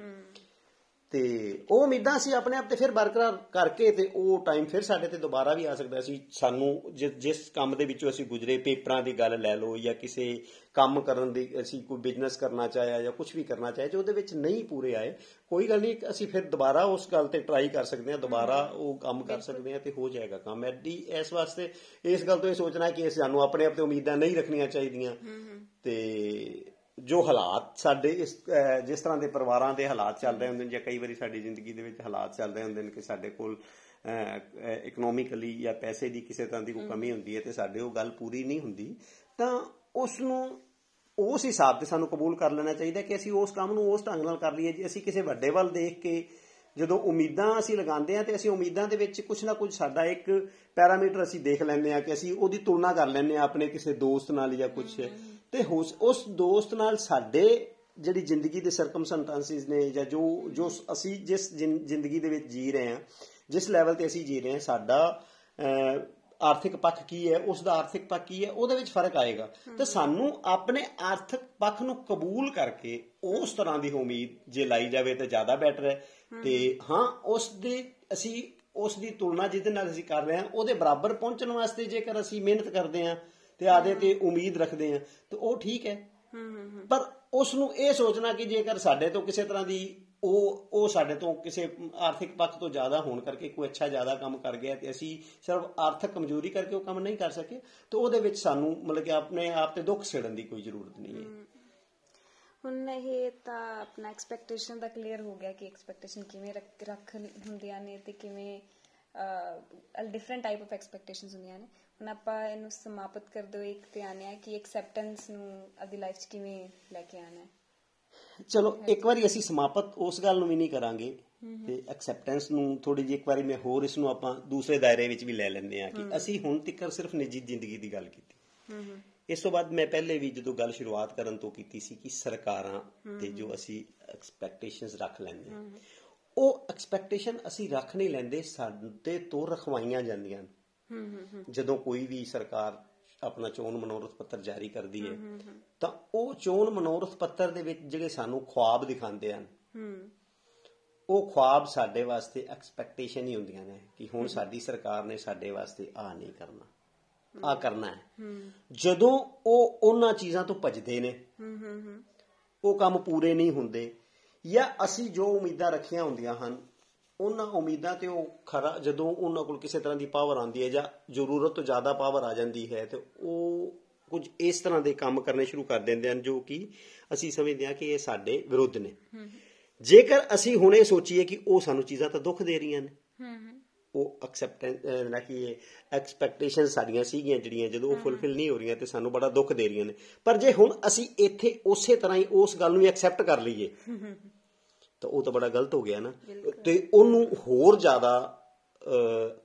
ਤੇ ਉਹ ਉਮੀਦਾਂ ਅਸੀਂ ਆਪਣੇ ਆਪ ਤੇ ਫਿਰ ਬਰਕਰਾਰ ਕਰਕੇ ਤੇ ਉਹ ਟਾਈਮ ਫਿਰ ਸਾਡੇ ਤੇ ਦੁਬਾਰਾ ਵੀ ਆ ਸਕਦਾ ਸੀ। ਸਾਨੂੰ ਜਿਸ ਕੰਮ ਦੇ ਵਿੱਚੋਂ ਅਸੀਂ ਗੁਜ਼ਰੇ ਪੇਪਰਾਂ ਦੀ ਗੱਲ ਲੈ ਲਓ ਜਾਂ ਕਿਸੇ ਕੰਮ ਕਰਨ ਦੀ ਅਸੀਂ ਕੋਈ ਬਿਜ਼ਨਸ ਕਰਨਾ ਚਾਹਿਆ ਜਾਂ ਕੁਝ ਵੀ ਕਰਨਾ ਚਾਹਿਆ ਜੇ ਉਹਦੇ ਵਿੱਚ ਨਹੀਂ ਪੂਰੇ ਆਏ ਕੋਈ ਗੱਲ ਨਹੀਂ ਅਸੀਂ ਫਿਰ ਦੁਬਾਰਾ ਉਸ ਗੱਲ ਤੇ ਟਰਾਈ ਕਰ ਸਕਦੇ ਹਾਂ ਦੁਬਾਰਾ ਉਹ ਕੰਮ ਕਰ ਸਕਦੇ ਹਾਂ ਤੇ ਹੋ ਜਾਏਗਾ ਕੰਮ। ਐਡੀ ਇਸ ਵਾਸਤੇ ਇਸ ਗੱਲ ਤੋਂ ਇਹ ਸੋਚਣਾ ਕਿ ਸਾਨੂੰ ਆਪਣੇ ਆਪ ਤੇ ਉਮੀਦਾਂ ਨਹੀਂ ਰੱਖਣੀਆਂ ਚਾਹੀਦੀਆਂ। ਤੇ ਜੋ ਹਾਲਾਤ ਸਾਡੇ ਇਸ ਜਿਸ ਤਰ੍ਹਾਂ ਦੇ ਪਰਿਵਾਰਾਂ ਦੇ ਹਾਲਾਤ ਚੱਲ ਰਹੇ ਹੁੰਦੇ ਨੇ ਜਾਂ ਕਈ ਵਾਰੀ ਸਾਡੀ ਜ਼ਿੰਦਗੀ ਦੇ ਵਿੱਚ ਹਾਲਾਤ ਚੱਲ ਰਹੇ ਹੁੰਦੇ ਨੇ ਕਿ ਸਾਡੇ ਕੋਲ ਇਕਨੋਮਿਕਲੀ ਜਾਂ ਪੈਸੇ ਦੀ ਕਿਸੇ ਤਰ੍ਹਾਂ ਦੀ ਕੋਈ ਕਮੀ ਹੁੰਦੀ ਹੈ ਤੇ ਸਾਡੇ ਉਹ ਗੱਲ ਪੂਰੀ ਨਹੀਂ ਹੁੰਦੀ ਤਾਂ ਉਸ ਨੂੰ ਉਸ ਹਿਸਾਬ ਤੇ ਸਾਨੂੰ ਕਬੂਲ ਕਰ ਲੈਣਾ ਚਾਹੀਦਾ ਕਿ ਅਸੀਂ ਉਸ ਕੰਮ ਨੂੰ ਉਸ ਢੰਗ ਨਾਲ ਕਰ ਲਈਏ ਜੇ ਅਸੀਂ ਕਿਸੇ ਵੱਡੇ ਵੱਲ ਦੇਖ ਕੇ ਜਦੋਂ ਉਮੀਦਾਂ ਅਸੀਂ ਲਗਾਉਂਦੇ ਆ ਤੇ ਅਸੀਂ ਉਮੀਦਾਂ ਦੇ ਵਿੱਚ ਕੁਝ ਨਾ ਕੁਝ ਸਾਡਾ ਇੱਕ ਪੈਰਾਮੀਟਰ ਅਸੀਂ ਦੇਖ ਲੈਂਦੇ ਆ ਕਿ ਅਸੀਂ ਉਹਦੀ ਤੁਲਨਾ ਕਰ ਲੈਂਦੇ ਆ ਆਪਣੇ ਕਿਸੇ ਦੋਸਤ ਨਾਲ ਜਾਂ ਕੁਝ ਤੇ ਉਸ ਉਸ ਦੋਸਤ ਨਾਲ ਸਾਡੇ ਜਿਹੜੀ ਜ਼ਿੰਦਗੀ ਦੇ ਸਰਕਮਸਟੈਂਸਸ ਨੇ ਜਾਂ ਜੋ ਜੋ ਅਸੀਂ ਜਿਸ ਜ਼ਿੰਦਗੀ ਦੇ ਵਿੱਚ ਜੀ ਰਹੇ ਹਾਂ ਜਿਸ ਲੈਵਲ ਤੇ ਅਸੀਂ ਜੀ ਰਹੇ ਹਾਂ ਸਾਡਾ ਆਰਥਿਕ ਪੱਖ ਕੀ ਹੈ ਉਸ ਦਾ ਆਰਥਿਕ ਪੱਖ ਕੀ ਹੈ ਉਹਦੇ ਵਿੱਚ ਫ਼ਰਕ ਆਏਗਾ। ਤੇ ਸਾਨੂੰ ਆਪਣੇ ਆਰਥਿਕ ਪੱਖ ਨੂੰ ਕਬੂਲ ਕਰਕੇ ਉਸ ਤਰ੍ਹਾਂ ਦੀ ਉਮੀਦ ਜੇ ਲਾਈ ਜਾਵੇ ਤਾਂ ਜ਼ਿਆਦਾ ਬੈਟਰ ਹੈ। ਤੇ ਹਾਂ ਉਸ ਦੇ ਅਸੀਂ ਉਸ ਦੀ ਤੁਲਨਾ ਜਿਹਦੇ ਨਾਲ ਅਸੀਂ ਕਰ ਰਹੇ ਹਾਂ ਉਹਦੇ ਬਰਾਬਰ ਪਹੁੰਚਣ ਵਾਸਤੇ ਜੇਕਰ ਅਸੀਂ ਮਿਹਨਤ ਕਰਦੇ ਹਾਂ ਤੇ ਆਦੇ ਤੇ ਉਮੀਦ ਰੱਖਦੇ ਹਾਂ ਤਾਂ ਉਹ ਠੀਕ ਹੈ। ਪਰ ਉਸ ਨੂੰ ਇਹ ਸੋਚਣਾ ਕਿ ਜੇਕਰ ਸਾਡੇ ਤੋਂ ਕਿਸੇ ਤਰ੍ਹਾਂ ਦੀ ਉਹ ਉਹ ਸਾਡੇ ਤੋਂ ਕਿਸੇ ਆਰਥਿਕ ਪੱਖ ਤੋਂ ਜ਼ਿਆਦਾ ਹੋਣ ਕਰਕੇ ਕੋਈ ਅੱਛਾ ਜ਼ਿਆਦਾ ਕੰਮ ਕਰ ਗਿਆ ਤੇ ਅਸੀਂ ਸਿਰਫ ਆਰਥਿਕ ਕਮਜ਼ੋਰੀ ਕਰਕੇ ਉਹ ਕੰਮ ਨਹੀਂ ਕਰ ਸਕੇ ਤਾਂ ਉਹਦੇ ਵਿੱਚ ਸਾਨੂੰ ਮਤਲਬ ਕਿ ਆਪਣੇ ਆਪ ਤੇ ਦੁੱਖ ਛੇੜਨ ਦੀ ਕੋਈ ਜ਼ਰੂਰਤ ਨਹੀਂ ਹੈ। ਹੁਣ ਇਹ ਤਾਂ ਆਪਣਾ ਐਕਸਪੈਕਟੇਸ਼ਨ ਦਾ ਕਲੀਅਰ ਹੋ ਗਿਆ ਕਿ ਐਕਸਪੈਕਟੇਸ਼ਨ ਕਿਵੇਂ ਰੱਖ ਰੱਖ ਹੁੰਦੀਆਂ ਨੇ ਤੇ ਕਿਵੇਂ ਡਿਫਰੈਂਟ ਟਾਈਪ ਆਫ ਐਕਸਪੈਕਟੇਸ਼ਨਸ ਹੁੰਦੀਆਂ ਨੇ। ਹੁਣ ਆਪਾਂ ਇਹਨੂੰ ਸਮਾਪਤ ਕਰਦੇ ਹੋਏ ਇੱਕ ਤੇ ਆਨੇ ਆ ਕਿ ਐਕਸੈਪਟੈਂਸ ਨੂੰ ਆਪਣੀ ਲਾਈਫ 'ਚ ਕਿਵੇਂ ਲੈ ਕੇ ਆਣਾ ਹੈ। ਚਲੋ ਇੱਕ ਵਾਰੀ ਅਸੀਂ ਸਮਾਪਤ ਉਸ ਗੱਲ ਨੂੰ ਵੀ ਨਹੀਂ ਕਰਾਂਗੇ ਤੇ ਐਕਸੈਪਟੈਂਸ ਨੂੰ ਥੋੜੀ ਜਿਹੀ ਇੱਕ ਵਾਰੀ ਮੈਂ ਹੋਰ ਇਸ ਨੂੰ ਆਪਾਂ ਦੂਸਰੇ ਦਾਇਰੇ ਵਿੱਚ ਵੀ ਲੈ ਲੈਂਦੇ ਆ ਕਿ ਅਸੀਂ ਹੁਣ ਤੱਕ ਸਿਰਫ ਨਿੱਜੀ ਜ਼ਿੰਦਗੀ ਦੀ ਗੱਲ ਕੀਤੀ। ਇਸ ਤੋਂ ਬਾਅਦ ਮੈਂ ਪਹਿਲੇ ਵੀ ਜਦੋਂ ਗੱਲ ਸ਼ੁਰੂਆਤ ਕਰਨ ਤੋਂ ਕੀਤੀ ਸੀ ਕਿ ਸਰਕਾਰਾਂ ਤੇ ਜੋ ਅਸੀਂ ਐਕਸਪੈਕਟੇਸ਼ਨਸ ਰੱਖ ਲੈਂਦੇ ਹਾਂ ਉਹ ਐਕਸਪੈਕਟੇਸ਼ਨ ਅਸੀਂ ਰੱਖ ਨਹੀਂ ਲੈਂਦੇ ਸਾਡੇ ਤੋਂ ਰਖਵਾਈਆਂ ਜਾਂਦੀਆਂ ਨੇ ਜਦੋਂ ਕੋਈ ਵੀ ਸਰਕਾਰ ਆਪਣਾ ਚੋਣ ਮਨੋਰਥ ਪੱਤਰ ਜਾਰੀ ਕਰਦੀ ਹੈ ਤਾਂ ਉਹ ਚੋਣ ਮਨੋਰਥ ਪੱਤਰ ਦੇ ਵਿੱਚ ਜਿਹੜੇ ਸਾਨੂੰ ਖੁਆਬ ਦਿਖਾਉਂਦੇ ਹਨ ਉਹ ਖੁਆਬ ਸਾਡੇ ਵਾਸਤੇ ਐਕਸਪੈਕਟੇਸ਼ਨ ਹੀ ਹੁੰਦੀਆਂ ਨੇ ਕਿ ਹੁਣ ਸਾਡੀ ਸਰਕਾਰ ਨੇ ਸਾਡੇ ਵਾਸਤੇ ਆ ਨਹੀਂ ਕਰਨਾ ਆ ਕਰਨਾ ਹੈ। ਜਦੋਂ ਉਹ ਉਹਨਾਂ ਚੀਜ਼ਾਂ ਤੋਂ ਭੱਜਦੇ ਨੇ ਉਹ ਕੰਮ ਪੂਰੇ ਨਹੀਂ ਹੁੰਦੇ ਜਾਂ ਅਸੀਂ ਜੋ ਉਮੀਦਾਂ ਰੱਖੀਆਂ ਹੁੰਦੀਆਂ ਹਨ ਉਹਨਾਂ ਉਮੀਦਾਂ ਤੇ ਉਹ ਖਰਾ ਜਦੋਂ ਉਹਨਾਂ ਕੋਲ ਕਿਸੇ ਤਰ੍ਹਾਂ ਦੀ ਪਾਵਰ ਆਉਂਦੀ ਹੈ ਜਾਂ ਜ਼ਰੂਰਤ ਤੋਂ ਜ਼ਿਆਦਾ ਪਾਵਰ ਆ ਜਾਂਦੀ ਹੈ ਤੇ ਉਹ ਕੁਝ ਇਸ ਤਰ੍ਹਾਂ ਦੇ ਕੰਮ ਕਰਨੇ ਸ਼ੁਰੂ ਕਰ ਦਿੰਦੇ ਹਨ ਜੋ ਕਿ ਅਸੀਂ ਸਮਝਦੇ ਹਾਂ ਕਿ ਇਹ ਸਾਡੇ ਵਿਰੁੱਧ ਨੇ। ਜੇਕਰ ਅਸੀਂ ਹੁਣ ਸੋਚੀਏ ਕਿ ਉਹ ਸਾਨੂੰ ਚੀਜ਼ਾਂ ਤਾਂ ਦੁੱਖ ਦੇ ਰਹੀਆਂ ਨੇ ਉਹ ਐਕਸੈਪਟੈਂਸ ਨਾ ਕਿ ਇਹ ਐਕਸਪੈਕਟੇਸ਼ਨ ਸਾਡੀਆਂ ਸੀਗੀਆਂ ਜਿਹੜੀਆਂ ਜਦੋਂ ਉਹ ਫੁੱਲਫਿਲ ਨਹੀਂ ਹੋ ਰਹੀਆਂ ਤੇ ਸਾਨੂੰ ਬੜਾ ਦੁੱਖ ਦੇ ਰਹੀਆਂ ਨੇ। ਪਰ ਜੇ ਹੁਣ ਅਸੀਂ ਇੱਥੇ ਉਸੇ ਤਰ੍ਹਾਂ ਹੀ ਉਸ ਗੱਲ ਨੂੰ ਐਕਸੈਪਟ ਕਰ ਲਈਏ ਤਾਂ ਉਹ ਤਾਂ ਬੜਾ ਗਲਤ ਹੋ ਗਿਆ ਨਾ। ਤੇ ਉਹਨੂੰ ਹੋਰ ਜ਼ਿਆਦਾ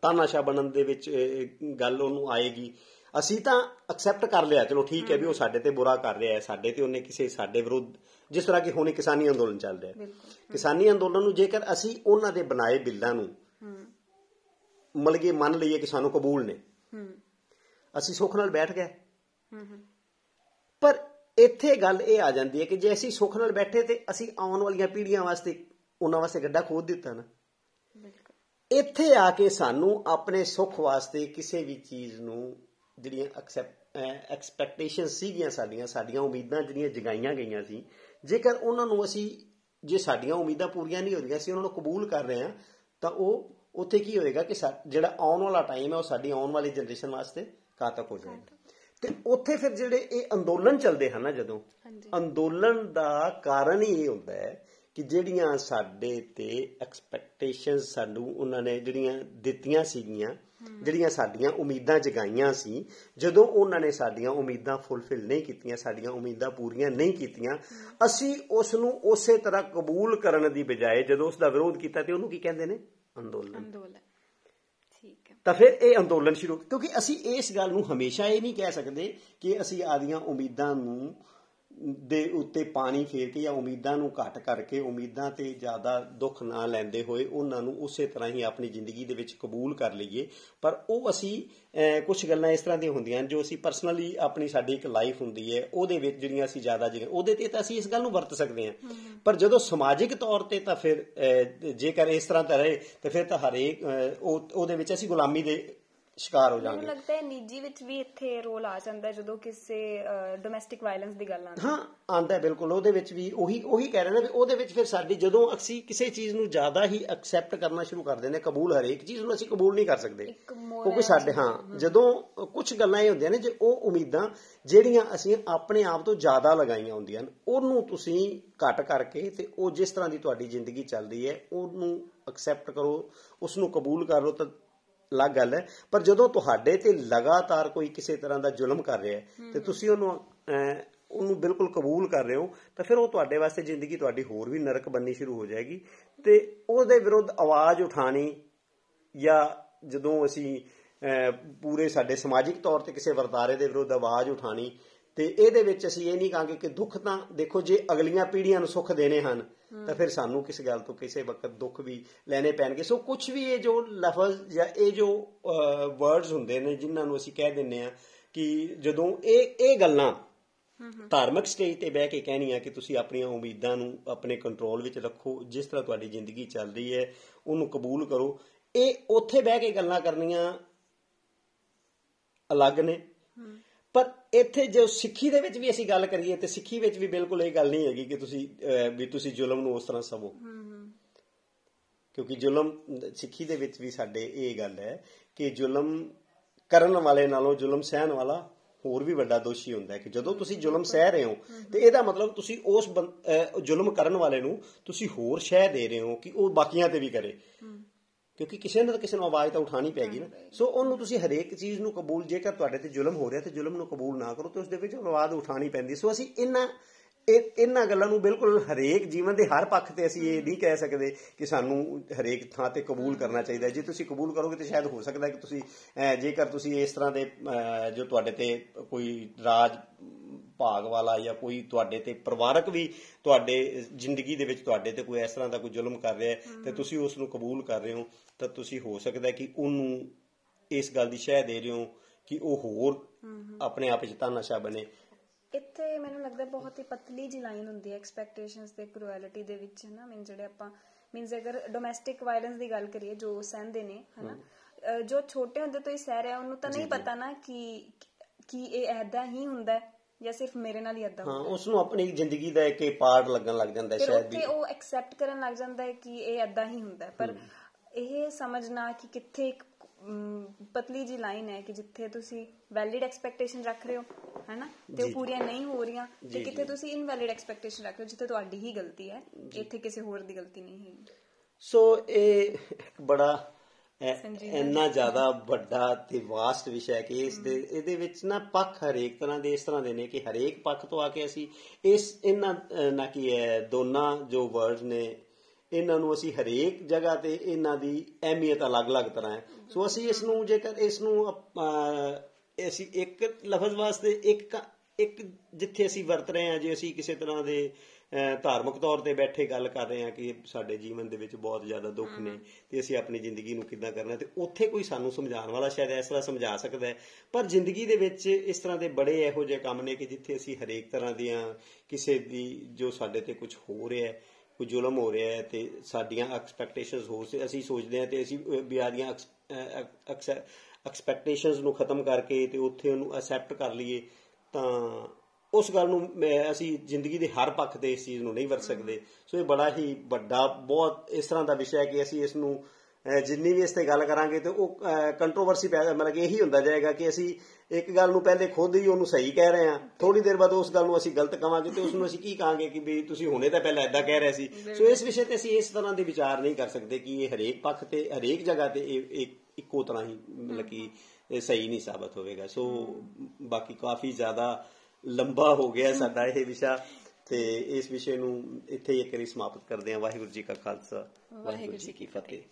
ਤਾਨਾਸ਼ਾ ਬਣਨ ਦੇ ਵਿੱਚ ਗੱਲ ਉਹਨੂੰ ਆਏਗੀ। ਅਸੀਂ ਤਾਂ ਐਕਸੈਪਟ ਕਰ ਲਿਆ ਚਲੋ ਠੀਕ ਹੈ ਵੀ ਉਹ ਸਾਡੇ ਤੇ ਬੁਰਾ ਕਰ ਰਿਹਾ ਹੈ ਸਾਡੇ ਤੇ ਉਹਨੇ ਕਿਸੇ ਸਾਡੇ ਵਿਰੁੱਧ ਜਿਸ ਤਰ੍ਹਾਂ ਕਿ ਹੁਣ ਕਿਸਾਨੀ ਅੰਦੋਲਨ ਚੱਲ ਰਿਹਾ ਹੈ। ਕਿਸਾਨੀ ਅੰਦੋਲਨ ਨੂੰ ਜੇਕਰ ਅਸੀਂ ਉਹਨਾਂ ਦੇ ਬਣਾਏ ਬਿੱਲਾਂ ਨੂੰ ਕਿ ਮੰਨ ਲਈਏ ਕਿ ਸਾਨੂੰ ਕਬੂਲ ਨੇ। ਅਸੀਂ ਸੁੱਖ ਨਾਲ ਬੈਠ ਗਏ। ਪਰ ਇੱਥੇ ਗੱਲ ਇਹ ਆ ਜਾਂਦੀ ਹੈ ਕਿ ਜੇ ਅਸੀਂ ਸੁੱਖ ਨਾਲ ਬੈਠੇ ਤੇ ਅਸੀਂ ਆਉਣ ਵਾਲੀਆਂ ਪੀੜ੍ਹੀਆਂ ਵਾਸਤੇ ਉਹਨਾਂ ਵਾਸਤੇ ਗੱਡਾ ਖੋਦ ਦਿੱਤਾ ਨਾ। ਬਿਲਕੁਲ। ਇੱਥੇ ਆ ਕੇ ਸਾਨੂੰ ਆਪਣੇ ਸੁੱਖ ਵਾਸਤੇ ਕਿਸੇ ਵੀ ਚੀਜ਼ ਨੂੰ ਜਿਹੜੀਆਂ ਐਕਸਪੈਕਟੇਸ਼ਨ ਸੀਗੀਆਂ ਸਾਡੀਆਂ ਸਾਡੀਆਂ ਉਮੀਦਾਂ ਜਿਹੜੀਆਂ ਜਗਾਈਆਂ ਗਈਆਂ ਸੀ ਜੇਕਰ ਉਹਨਾਂ ਨੂੰ ਅਸੀਂ ਜੇ ਸਾਡੀਆਂ ਉਮੀਦਾਂ ਪੂਰੀਆਂ ਨਹੀਂ ਹੋ ਰਹੀਆਂ ਅਸੀਂ ਉਹਨਾਂ ਨੂੰ ਕਬੂਲ ਕਰ ਰਹੇ ਹਾਂ ਤਾਂ ਉਹ ਉੱਥੇ ਕੀ ਹੋਏਗਾ ਕਿ ਸਾ- ਜਿਹੜਾ ਆਉਣ ਵਾਲਾ ਟਾਈਮ ਹੈ ਉਹ ਸਾਡੀ ਆਉਣ ਵਾਲੀ ਜਨਰੇਸ਼ਨ ਵਾਸਤੇ ਘਾਤਕ ਹੋ ਜਾਏਗਾ। ਤੇ ਉੱਥੇ ਫਿਰ ਜਿਹੜੇ ਇਹ ਅੰਦੋਲਨ ਚੱਲਦੇ ਹਨ ਨਾ ਜਦੋਂ। ਅੰਦੋਲਨ ਦਾ ਕਾਰਨ ਹੀ ਇਹ ਹੁੰਦਾ ਹੈ ਕਿ ਜਿਹੜੀਆਂ ਸਾਡੇ ਤੇ ਐਕਸਪੈਕਟੇਸ਼ਨਸ ਸਾਨੂੰ ਉਹਨਾਂ ਨੇ ਜਿਹੜੀਆਂ ਦਿੱਤੀਆਂ ਸੀਗੀਆਂ ਜਿਹੜੀਆਂ ਸਾਡੀਆਂ ਉਮੀਦਾਂ ਜਗਾਈਆਂ ਸੀ ਜਦੋਂ ਉਹਨਾਂ ਨੇ ਸਾਡੀਆਂ ਉਮੀਦਾਂ ਫੁੱਲਫਿਲ ਨਹੀਂ ਕੀਤੀਆਂ ਸਾਡੀਆਂ ਉਮੀਦਾਂ ਪੂਰੀਆਂ ਨਹੀਂ ਕੀਤੀਆਂ ਅਸੀਂ ਉਸ ਨੂੰ ਉਸੇ ਤਰ੍ਹਾਂ ਕਬੂਲ ਕਰਨ ਦੀ ਬਜਾਏ ਜਦੋਂ ਉਸ ਦਾ ਵਿਰੋਧ ਕੀਤਾ ਤੇ ਉਹਨੂੰ ਕੀ ਕਹਿੰਦੇ ਨੇ? ਅੰਦੋਲਨ। ਅੰਦੋਲਨ। ਤਾਂ ਫਿਰ ਇਹ ਅੰਦੋਲਨ ਸ਼ੁਰੂ, ਕਿਉਂਕਿ ਅਸੀਂ ਇਸ ਗੱਲ ਨੂੰ ਹਮੇਸ਼ਾ ਇਹ ਨਹੀਂ ਕਹਿ ਸਕਦੇ ਕਿ ਅਸੀਂ ਆਦੀਆਂ ਉਮੀਦਾਂ ਨੂੰ ਦੇ ਉੱਤੇ ਪਾਣੀ ਫੇਰ ਕੇ ਜਾਂ ਉਮੀਦਾਂ ਨੂੰ ਘਟ ਕਰਕੇ ਉਮੀਦਾਂ ਤੇ ਜ਼ਿਆਦਾ ਦੁੱਖ ਨਾ ਲੈਂਦੇ ਹੋਏ ਉਹਨਾਂ ਨੂੰ ਉਸੇ ਤਰ੍ਹਾਂ ਹੀ ਆਪਣੀ ਜ਼ਿੰਦਗੀ ਦੇ ਵਿੱਚ ਕਬੂਲ ਕਰ ਲਈਏ। ਪਰ ਉਹ ਅਸੀਂ ਕੁਝ ਗੱਲਾਂ ਇਸ ਤਰ੍ਹਾਂ ਦੀਆਂ ਹੁੰਦੀਆਂ ਜੋ ਅਸੀਂ ਪਰਸਨਲੀ ਆਪਣੀ ਸਾਡੀ ਇੱਕ ਲਾਈਫ ਹੁੰਦੀ ਹੈ ਉਹਦੇ ਵਿੱਚ ਜਿਹੜੀਆਂ ਅਸੀਂ ਜ਼ਿਆਦਾ ਜਿਵੇਂ ਉਹਦੇ ਤੇ ਤਾਂ ਅਸੀਂ ਇਸ ਗੱਲ ਨੂੰ ਵਰਤ ਸਕਦੇ ਹਾਂ। ਪਰ ਜਦੋਂ ਸਮਾਜਿਕ ਤੌਰ ਤੇ ਤਾਂ ਫਿਰ ਜੇਕਰ ਇਸ ਤਰ੍ਹਾਂ ਤਾਂ ਰਹੇ ਤਾਂ ਫਿਰ ਤਾਂ ਹਰੇਕ ਉਹਦੇ ਵਿੱਚ ਅਸੀਂ ਗੁਲਾਮੀ ਦੇ ਸ਼ਿਕਾਰ ਹੋ ਮੈਨੂੰ ਜਾਵਾਂਗੇ ਲੱਗਦਾ ਹੈ ਨਿੱਜੀ ਵਿੱਚ ਵੀ ਇੱਥੇ ਰੋਲ ਆ ਜਾਂਦਾ ਜਦੋਂ ਕਿਸੇ ਡੋਮੈਸਟਿਕ ਵਾਇਲੈਂਸ ਦੀ ਗੱਲ ਆਉਂਦੀ ਹੈ। ਹਾਂ ਆਂਦਾ ਬਿਲਕੁਲ। ਉਹਦੇ ਵਿੱਚ ਵੀ ਉਹੀ ਉਹੀ ਕਹਿ ਰਹੇ ਨੇ ਵੀ ਉਹਦੇ ਵਿੱਚ ਫਿਰ ਸਾਡੀ ਜਦੋਂ ਅਸੀਂ ਕਿਸੇ ਚੀਜ਼ ਨੂੰ ਜ਼ਿਆਦਾ ਹੀ ਐਕਸੈਪਟ ਕਰਨਾ ਸ਼ੁਰੂ ਕਰ ਦਿੰਦੇ ਕਬੂਲ ਹਰੇਕ ਚੀਜ਼ ਨੂੰ ਅਸੀਂ ਕਬੂਲ ਨਹੀਂ ਕਰ ਸਕਦੇ। ਕਿਉਂਕਿ ਸਾਡੇ ਹਾਂ ਜਦੋਂ ਕੁਝ ਗੱਲਾਂ ਇਹ ਹੁੰਦੀਆਂ ਨੇ ਜੇ ਉਹ ਉਮੀਦਾਂ ਜਿਹੜੀਆਂ ਅਸੀਂ ਆਪਣੇ ਆਪ ਤੋਂ ਜ਼ਿਆਦਾ ਲਗਾਈਆਂ ਹੁੰਦੀਆਂ ਨੇ ਉਹਨੂੰ ਤੁਸੀਂ ਘਟ ਕਰਕੇ ਤੇ ਉਹ ਜਿਸ ਤਰ੍ਹਾਂ ਦੀ ਤੁਹਾਡੀ ਜ਼ਿੰਦਗੀ ਚੱਲਦੀ ਹੈ ਉਹਨੂੰ ਐਕਸੈਪਟ ਕਰੋ ਉਸ ਨੂੰ ਕਬੂਲ ਕਰ ਲਓ ਤਾਂ ਅਲੱਗ ਗੱਲ ਹੈ ਪਰ ਜਦੋਂ ਤੁਹਾਡੇ ਤੇ ਲਗਾਤਾਰ ਕੋਈ ਕਿਸੇ ਤਰ੍ਹਾਂ ਦਾ ਜ਼ੁਲਮ ਕਰ ਰਿਹਾ ਹੈ ਤੇ ਤੁਸੀਂ ਉਹਨੂੰ ਉਹਨੂੰ ਬਿਲਕੁਲ ਕਬੂਲ ਕਰ ਰਹੇ ਹੋ ਤਾਂ ਫਿਰ ਉਹ ਤੁਹਾਡੇ ਵਾਸਤੇ ਜ਼ਿੰਦਗੀ ਤੁਹਾਡੀ ਹੋਰ ਵੀ ਨਰਕ ਬੰਨੀ ਸ਼ੁਰੂ ਹੋ ਜਾਏਗੀ। ਤੇ ਉਹਦੇ ਵਿਰੁੱਧ ਆਵਾਜ਼ ਉਠਾਣੀ ਜਾਂ ਜਦੋਂ ਅਸੀਂ ਪੂਰੇ ਸਾਡੇ ਸਮਾਜਿਕ ਤੌਰ ਤੇ ਕਿਸੇ ਵਰਤਾਰੇ ਦੇ ਵਿਰੁੱਧ ਆਵਾਜ਼ ਉਠਾਣੀ ਤੇ ਇਹਦੇ ਵਿੱਚ ਅਸੀਂ ਇਹ ਨਹੀਂ ਕਹਾਂਗੇ ਕਿ ਦੁੱਖ ਤਾਂ ਦੇਖੋ ਜੇ ਅਗਲੀਆਂ ਪੀੜ੍ਹੀਆਂ ਨੂੰ ਸੁੱਖ ਦੇਣੇ ਹਨ ਤਾਂ ਫਿਰ ਸਾਨੂੰ ਕਿਸ ਗੱਲ ਤੋਂ ਕਿਸੇ ਵਕਤ ਦੁੱਖ ਵੀ ਲੈਣੇ ਪੈਣਗੇ? ਸੋ ਕੁਝ ਵੀ ਇਹ ਜੋ ਲਫ਼ਜ਼ ਜਾਂ ਇਹ ਜੋ ਵਰਡਸ ਹੁੰਦੇ ਨੇ ਜਿਨ੍ਹਾਂ ਨੂੰ ਅਸੀਂ ਕਹਿ ਦਿੰਨੇ ਆ ਕਿ ਜਦੋਂ ਇਹ ਇਹ ਗੱਲਾਂ ਧਾਰਮਿਕ ਸਟੇਜ ਤੇ ਬਹਿ ਕੇ ਕਹਿਣੀਆਂ ਕਿ ਤੁਸੀਂ ਆਪਣੀਆਂ ਉਮੀਦਾਂ ਨੂੰ ਆਪਣੇ ਕੰਟਰੋਲ ਵਿੱਚ ਰੱਖੋ ਜਿਸ ਤਰ੍ਹਾਂ ਤੁਹਾਡੀ ਜ਼ਿੰਦਗੀ ਚੱਲ ਰਹੀ ਹੈ ਉਹਨੂੰ ਕਬੂਲ ਕਰੋ। ਇਹ ਉੱਥੇ ਬਹਿ ਕੇ ਗੱਲਾਂ ਕਰਨੀਆਂ ਅਲੱਗ ਨੇ। ਪਰ ਇੱਥੇ ਜੋ ਸਿੱਖੀ ਦੇ ਵਿੱਚ ਵੀ ਅਸੀਂ ਗੱਲ ਕਰੀਏ ਤੇ ਸਿੱਖੀ ਵਿੱਚ ਵੀ ਬਿਲਕੁਲ ਇਹ ਗੱਲ ਨਹੀਂ ਹੈਗੀ ਕਿ ਤੁਸੀਂ ਵੀ ਤੁਸੀਂ ਜ਼ੁਲਮ ਨੂੰ ਉਸ ਤਰ੍ਹਾਂ ਸਵੋ। ਕਿਉਂਕਿ ਜ਼ੁਲਮ ਸਿੱਖੀ ਦੇ ਵਿੱਚ ਵੀ ਸਾਡੇ ਇਹ ਗੱਲ ਹੈ ਕਿ ਜ਼ੁਲਮ ਕਰਨ ਵਾਲੇ ਨਾਲੋਂ ਜ਼ੁਲਮ ਸਹਿਣ ਵਾਲਾ ਹੋਰ ਵੀ ਵੱਡਾ ਦੋਸ਼ੀ ਹੁੰਦਾ ਹੈ ਕਿ ਜਦੋਂ ਤੁਸੀਂ ਜ਼ੁਲਮ ਸਹਿ ਰਹੇ ਹੋ ਤੇ ਇਹਦਾ ਮਤਲਬ ਤੁਸੀਂ ਉਸ ਜ਼ੁਲਮ ਕਰਨ ਵਾਲੇ ਨੂੰ ਤੁਸੀਂ ਹੋਰ ਸ਼ਹਿ ਦੇ ਰਹੇ ਹੋ ਕਿ ਉਹ ਬਾਕੀਆਂ ਤੇ ਵੀ ਕਰੇ। ਕਿਉਂਕਿ ਕਿਸੇ ਨਾ ਕਿਸੇ ਨੂੰ ਆਵਾਜ਼ ਤਾਂ ਉਠਾਣੀ ਪੈਗੀ ਨਾ। ਸੋ ਉਹਨੂੰ ਤੁਸੀਂ ਹਰੇਕ ਚੀਜ਼ ਨੂੰ ਕਬੂਲ ਜੇਕਰ ਤੁਹਾਡੇ ਤੇ ਜ਼ੁਲਮ ਹੋ ਰਿਹਾ ਤੇ ਜ਼ੁਲਮ ਨੂੰ ਕਬੂਲ ਨਾ ਕਰੋ ਤੇ ਉਸ ਦੇ ਵਿੱਚ ਆਵਾਜ਼ ਉਠਾਣੀ ਪੈਂਦੀ। ਸੋ ਅਸੀਂ ਇਹਨਾਂ ਇਹ ਇਹਨਾਂ ਗੱਲਾਂ ਨੂੰ ਬਿਲਕੁਲ ਹਰੇਕ ਜੀਵਨ ਦੇ ਹਰ ਪੱਖ ਤੇ ਅਸੀਂ ਇਹ ਨਹੀਂ ਕਹਿ ਸਕਦੇ ਕਿ ਸਾਨੂੰ ਹਰੇਕ ਥਾਂ ਤੇ ਕਬੂਲ ਕਰਨਾ ਚਾਹੀਦਾ। ਜੇ ਤੁਸੀਂ ਕਬੂਲ ਕਰੋਗੇ ਤੇ ਸ਼ਾਇਦ ਹੋ ਸਕਦਾ ਕਿ ਤੁਸੀਂ ਜੇਕਰ ਤੁਸੀਂ ਇਸ ਤਰ੍ਹਾਂ ਦੇ ਜੋ ਤੁਹਾਡੇ ਤੇ ਕੋਈ ਰਾਜ ਭਾਗ ਵਾਲਾ ਜਾਂ ਕੋਈ ਤੁਹਾਡੇ ਤੇ ਪਰਿਵਾਰਕ ਵੀ ਤੁਹਾਡੇ ਜ਼ਿੰਦਗੀ ਦੇ ਵਿੱਚ ਤੁਹਾਡੇ ਤੇ ਕੋਈ ਇਸ ਤਰ੍ਹਾਂ ਦਾ ਕੋਈ ਜ਼ੁਲਮ ਕਰ ਰਿਹਾ ਹੈ ਤੇ ਤੁਸੀਂ ਉਸ ਨੂੰ ਕਬੂਲ ਕਰ ਰਹੇ ਹੋ ਤਾਂ ਤੁਸੀਂ ਹੋ ਸਕਦਾ ਹੈ ਕਿ ਉਹਨੂੰ ਇਸ ਗੱਲ ਦੀ ਸ਼ਹਿ ਦੇ ਰਹੇ ਹੋ ਕਿ ਉਹ ਹੋਰ ਆਪਣੇ ਆਪ ਵਿੱਚ ਤਾਨਾਸ਼ਾ ਬਣੇ। ਇੱਥੇ ਮੈਨੂੰ ਲੱਗਦਾ ਬਹੁਤ ਹੀ ਪਤਲੀ ਜੀ ਲਾਈਨ ਹੁੰਦੀ ਹੈ ਐਕਸਪੈਕਟੇਸ਼ਨਸ ਤੇ ਕਰੂਐਲਿਟੀ ਦੇ ਵਿੱਚ ਹੈ ਨਾ ਮੀਨ ਜਿਹੜੇ ਆਪਾਂ ਮੀਨਸ ਅਗਰ ਡੋਮੈਸਟਿਕ ਵਾਇਲੈਂਸ ਦੀ ਗੱਲ ਕਰੀਏ ਜੋ ਸਹਿੰਦੇ ਨੇ ਹਨਾ? ਜੋ ਛੋਟੇ ਹੁੰਦੇ ਤੋਂ ਹੀ ਸਹਿ ਰਿਹਾ ਉਹਨੂੰ ਤਾਂ ਨਹੀਂ ਪਤਾ ਨਾ ਕਿ ਕਿ ਇਹ ਐਦਾਂ ਹੀ ਹੁੰਦਾ ਜਾਂ ਸਿਰਫ ਮੇਰੇ ਨਾਲ ਹੀ ਐਦਾਂ ਹਾਂ ਉਸ ਨੂੰ ਆਪਣੀ ਜ਼ਿੰਦਗੀ ਦਾ ਇੱਕ ਪਾਰਟ ਲੱਗਣ ਲੱਗ ਜਾਂਦਾ ਹੈ ਸ਼ਾਇਦ ਵੀ। ਉਹ ਐਕਸੈਪਟ ਕਰਨ ਲੱਗ ਜਾਂਦਾ ਹੈ ਕਿ ਇਹ ਐਦਾਂ ਹੀ ਹੁੰਦਾ ਹੈ। ਪਰ ਇਹ ਸਮਝਣਾ ਕਿ ਕਿੱਥੇ ਇੱਕ ਪਤਲੀ ਜੀ ਲਾਈਨ ਹੈ ਕਿ ਜਿੱਥੇ ਤੁਸੀਂ ਵੈਲਿਡ ਐਕਸਪੈਕਟੇਸ਼ਨ ਰੱਖ ਰਹੇ ਹੋ ਹੈਨਾ? ਤੇ ਉਹ ਪੂਰੀਆਂ ਨਹੀਂ ਹੋ ਰਹੀਆਂ ਤੇ ਕਿੱਥੇ ਤੁਸੀਂ ਇਨਵੈਲਿਡ ਐਕਸਪੈਕਟੇਸ਼ਨ ਰੱਖ ਰਹੇ ਹੋ ਜਿੱਥੇ ਤੁਹਾਡੀ ਹੀ ਗਲਤੀ ਹੈ ਇੱਥੇ ਕਿਸੇ ਹੋਰ ਦੀ ਗਲਤੀ ਨਹੀਂ ਹੈ ਸੋ ਇਹ ਬੜਾ ਇੰਨਾ ਜ਼ਿਆਦਾ ਵੱਡਾ ਤੇ ਵਾਸਟ ਵਿਸ਼ਾ ਹੈ ਕਿ ਇਸ ਦੇ ਇਹਦੇ ਵਿੱਚ ਨਾ ਪੱਖ ਹਰੇਕ ਤਰ੍ਹਾਂ ਦੇ ਇਸ ਤਰ੍ਹਾਂ ਦੇ ਨੇ ਕਿ ਹਰੇਕ ਪੱਖ ਤੋਂ ਆ ਕੇ ਅਸੀਂ ਇਸ ਇਹਨਾਂ ਨਾ ਕੀ ਹੈ ਦੋਨਾਂ ਜੋ ਵਰਡਸ ਨੇ ਇਹਨਾਂ ਨੂੰ ਅਸੀਂ ਹਰੇਕ ਜਗ੍ਹਾ ਤੇ ਇਹਨਾਂ ਦੀ ਅਹਿਮੀਅਤ ਅਲੱਗ-ਅਲੱਗ ਤਰ੍ਹਾਂ ਹੈ। ਸੋ ਅਸੀਂ ਇਸ ਨੂੰ ਜੇਕਰ ਇਸ ਨੂੰ ਅਸੀਂ ਇੱਕ ਲਫ਼ਜ਼ ਵਾਸਤੇ ਇੱਕ ਇੱਕ ਜਿੱਥੇ ਅਸੀਂ ਵਰਤ ਰਹੇ ਹਾਂ ਜੇ ਅਸੀਂ ਕਿਸੇ ਤਰ੍ਹਾਂ ਦੇ ਧਾਰਮਿਕ ਤੌਰ ਤੇ ਬੈਠੇ ਗੱਲ ਕਰ ਰਹੇ ਹਾਂ ਕਿ ਸਾਡੇ ਜੀਵਨ ਦੇ ਵਿੱਚ ਬਹੁਤ ਜ਼ਿਆਦਾ ਦੁੱਖ ਨੇ ਤੇ ਅਸੀਂ ਆਪਣੀ ਜ਼ਿੰਦਗੀ ਨੂੰ ਕਿੱਦਾਂ ਕਰਨਾ ਤੇ ਉੱਥੇ ਕੋਈ ਸਾਨੂੰ ਸਮਝਾਉਣ ਵਾਲਾ ਸ਼ਾਇਦ ਇਸ ਤਰ੍ਹਾਂ ਸਮਝਾ ਸਕਦਾ ਹੈ। ਪਰ ਜ਼ਿੰਦਗੀ ਦੇ ਵਿੱਚ ਇਸ ਤਰ੍ਹਾਂ ਦੇ ਬੜੇ ਇਹੋ ਜਿਹੇ ਕੰਮ ਨੇ ਕਿ ਜਿੱਥੇ ਅਸੀਂ ਹਰੇਕ ਤਰ੍ਹਾਂ ਦੀਆਂ ਕਿਸੇ ਦੀ ਜੋ ਸਾਡੇ ਤੇ ਕੁਝ ਹੋ ਰਿਹਾ ਹੈ ਕੋਈ ਜ਼ੁਲਮ ਹੋ ਰਿਹਾ ਹੈ ਤੇ ਸਾਡੀਆਂ ਐਕਸਪੈਕਟੇਸ਼ਨਸ ਹੋ ਸੇ ਅਸੀਂ ਸੋਚਦੇ ਹਾਂ ਤੇ ਅਸੀਂ ਆਦੀਆਂ ਐਕਸਪੈਕਟੇਸ਼ਨਸ ਨੂੰ ਖਤਮ ਕਰਕੇ ਤੇ ਉੱਥੇ ਉਹਨੂੰ ਅਸੈਪਟ ਕਰ ਲਈਏ ਤਾਂ ਉਸ ਗੱਲ ਨੂੰ ਅਸੀਂ ਜ਼ਿੰਦਗੀ ਦੇ ਹਰ ਪੱਖ ਤੇ ਇਸ ਚੀਜ਼ ਨੂੰ ਨਹੀਂ ਵਰਤ ਸਕਦੇ। ਸੋ ਇਹ ਬੜਾ ਹੀ ਵੱਡਾ ਬਹੁਤ ਇਸ ਤਰ੍ਹਾਂ ਦਾ ਵਿਸ਼ਾ ਹੈ ਕਿ ਅਸੀਂ ਇਸ ਨੂੰ ਜਿੰਨੀ ਵੀ ਇਸ ਤੇ ਗੱਲ ਕਰਾਂਗੇ ਤੇ ਉਹ ਕੰਟਰੋਵਰਸੀ ਪੈਦਾ ਮਤਲਬ ਕਿ ਇਹੀ ਹੁੰਦਾ ਜਾਏਗਾ ਕਿ ਅਸੀਂ ਇੱਕ ਗੱਲ ਨੂੰ ਪਹਿਲੇ ਖੁਦ ਹੀ ਉਹਨੂੰ ਸਹੀ ਕਹਿ ਰਹੇ ਹਾਂ। ਥੋੜੀ ਦੇਰ ਬਾਅਦ ਉਸ ਗੱਲ ਨੂੰ ਅਸੀਂ ਗਲਤ ਕਵਾਂਗੇ ਤੇ ਉਸ ਨੂੰ ਅਸੀਂ ਕੀ ਕਹਾਂਗੇ ਕਿ ਵੀ ਤੁਸੀਂ ਹੁਣੇ ਤਾਂ ਪਹਿਲਾਂ ਐਦਾਂ ਕਹਿ ਰਹੇ ਸੀ। ਸੋ ਇਸ ਵਿਸ਼ੇ ਤੇ ਅਸੀਂ ਇਸ ਤਰ੍ਹਾਂ ਦੇ ਵਿਚਾਰ ਨਹੀਂ ਕਰ ਸਕਦੇ ਕਿ ਇਹ ਹਰੇਕ ਪੱਖ ਤੇ ਹਰੇਕ ਜਗ੍ਹਾ ਤੇ ਇਹ ਇੱਕ ਤਰ੍ਹਾਂ ਹੀ ਮਤਲਬ ਕਿ ਸਹੀ ਨਹੀਂ ਸਾਬਤ ਹੋਵੇਗਾ। ਸੋ ਬਾਕੀ ਕਾਫੀ ਜ਼ਿਆਦਾ ਲੰਬਾ ਹੋ ਗਿਆ ਸਾਡਾ ਇਹ ਵਿਸ਼ਾ ਤੇ ਇਸ ਵਿਸ਼ੇ ਨੂੰ ਇੱਥੇ ਹੀ ਇੱਕ ਵਾਰੀ ਸਮਾਪਤ ਕਰਦੇ ਹਾਂ। ਵਾਹਿਗੁਰੂ ਜੀ ਕਾ ਖਾਲਸਾ ਵਾਹਿਗੁਰੂ ਜੀ ਕੀ ਫਤਿਹ।